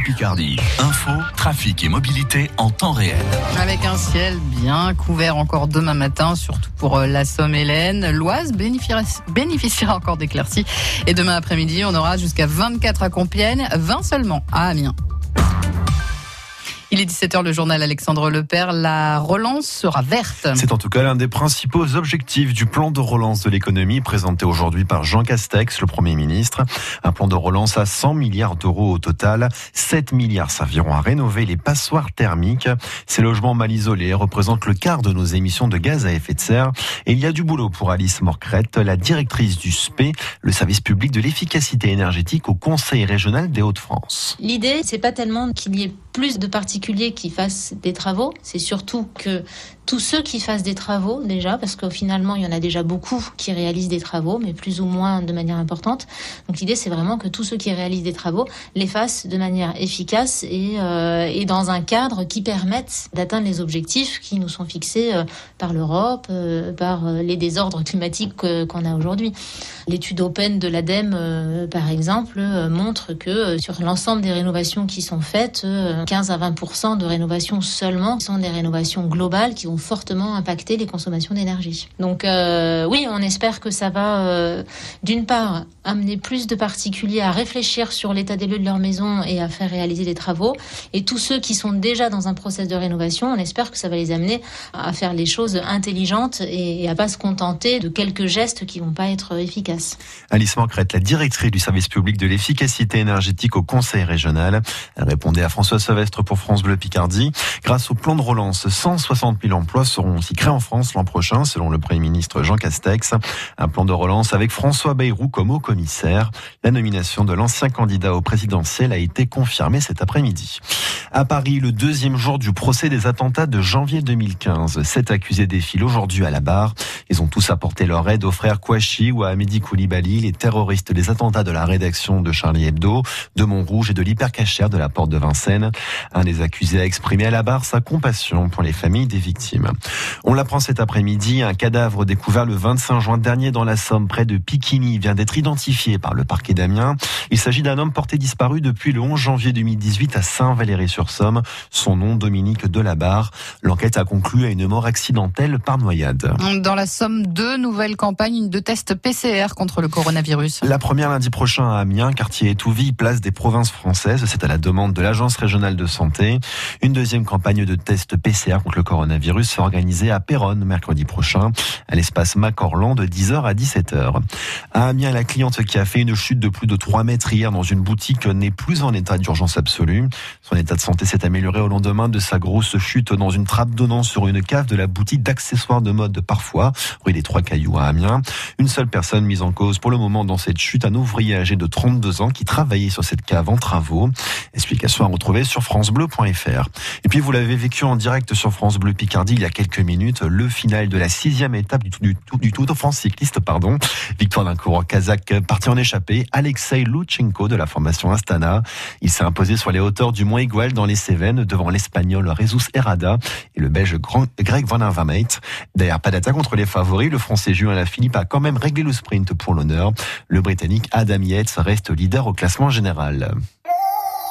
Picardie. Info, trafic et mobilité en temps réel. Avec un ciel bien couvert encore demain matin, surtout pour euh, la Somme-Hélène. L'Oise bénéficiera encore d'éclaircies. Et demain après-midi, on aura jusqu'à 24 à Compiègne, 20 seulement à Amiens. Il est 17h, le journal Alexandre Lepère. La relance sera verte. C'est en tout cas l'un des principaux objectifs du plan de relance de l'économie présenté aujourd'hui par Jean Castex, le Premier ministre. Un plan de relance à 100 milliards d'euros au total. 7 milliards serviront à rénover les passoires thermiques. Ces logements mal isolés représentent le quart de nos émissions de gaz à effet de serre. Et il y a du boulot pour Alice Morcrette, la directrice du SPE, le service public de l'efficacité énergétique au Conseil régional des Hauts-de-France. L'idée, c'est pas tellement qu'il y ait plus de particuliers qui fassent des travaux, c'est surtout que tous ceux qui fassent des travaux déjà, parce qu'au finalement il y en a déjà beaucoup qui réalisent des travaux, mais plus ou moins de manière importante. Donc l'idée c'est vraiment que tous ceux qui réalisent des travaux les fassent de manière efficace et, euh, et dans un cadre qui permette d'atteindre les objectifs qui nous sont fixés euh, par l'Europe, euh, par les désordres climatiques qu'on a aujourd'hui. L'étude Open de l'ADEME, par exemple, montre que sur l'ensemble des rénovations qui sont faites, 15 à 20 de rénovations seulement sont des rénovations globales qui vont fortement impacter les consommations d'énergie. Donc euh, oui, on espère que ça va, euh, d'une part, amener plus de particuliers à réfléchir sur l'état des lieux de leur maison et à faire réaliser des travaux. Et tous ceux qui sont déjà dans un process de rénovation, on espère que ça va les amener à faire les choses intelligentes et à pas se contenter de quelques gestes qui vont pas être efficaces. Alice Mancrette, la directrice du service public de l'efficacité énergétique au Conseil régional, répondait à François Sylvestre pour France Bleu Picardie. Grâce au plan de relance, 160 000 emplois seront aussi créés en France l'an prochain, selon le Premier ministre Jean Castex. Un plan de relance avec François Bayrou comme haut commissaire. La nomination de l'ancien candidat au présidentiel a été confirmée cet après-midi. À Paris, le deuxième jour du procès des attentats de janvier 2015. Sept accusés défilent aujourd'hui à la barre. Ils ont tous apporté leur aide aux frères Kouachi ou à Amédi Koulibaly, les terroristes des attentats de la rédaction de Charlie Hebdo, de Montrouge et de l'hypercachère de la porte de Vincennes. Un des accusés a exprimé à la barre sa compassion pour les familles des victimes. On l'apprend cet après-midi, un cadavre découvert le 25 juin dernier dans la Somme, près de Piquigny, vient d'être identifié par le parquet d'Amiens. Il s'agit d'un homme porté disparu depuis le 11 janvier 2018 à Saint-Valéry-sur-Somme. Son nom, Dominique Delabarre. L'enquête a conclu à une mort accidentelle par noyade. Dans la Somme, deux nouvelles campagnes de tests PCR contre le coronavirus. La première lundi prochain à Amiens, quartier Étouville, place des provinces françaises. C'est à la demande de l'Agence régionale de santé. Une deuxième campagne de tests PCR contre le coronavirus sera organisée à Péronne mercredi prochain, à l'espace Macorlan de 10h à 17h. À Amiens, la cliente qui a fait une chute de plus de 3 mètres hier dans une boutique n'est plus en état d'urgence absolue. Son état de santé s'est amélioré au lendemain de sa grosse chute dans une trappe donnant sur une cave de la boutique d'accessoires de mode Parfois, rue des Trois Cailloux à Amiens. Une seule personne mise en cause pour le moment dans cette chute, un ouvrier âgé de 32 ans qui travaillait sur cette cave en travaux. Explication à retrouver sur francebleu.fr. Et puis vous l'avez vécu en direct sur France Bleu Picardie il y a quelques minutes, le final de la sixième étape du, du, du Tour de France cycliste, pardon. Victoire d'un coureur kazakh parti en échappée, Alexei Luchenko de la formation Astana. Il s'est imposé sur les hauteurs du Mont Igual dans les Cévennes devant l'Espagnol Jesus Herrada et le Belge Greg Van Avermaet. D'ailleurs, pas d'attaque contre les favoris. Le Français Julien Lafilippe a quand même réglé le sprint pour l'honneur. Le Britannique Adam Yates reste leader au classement général.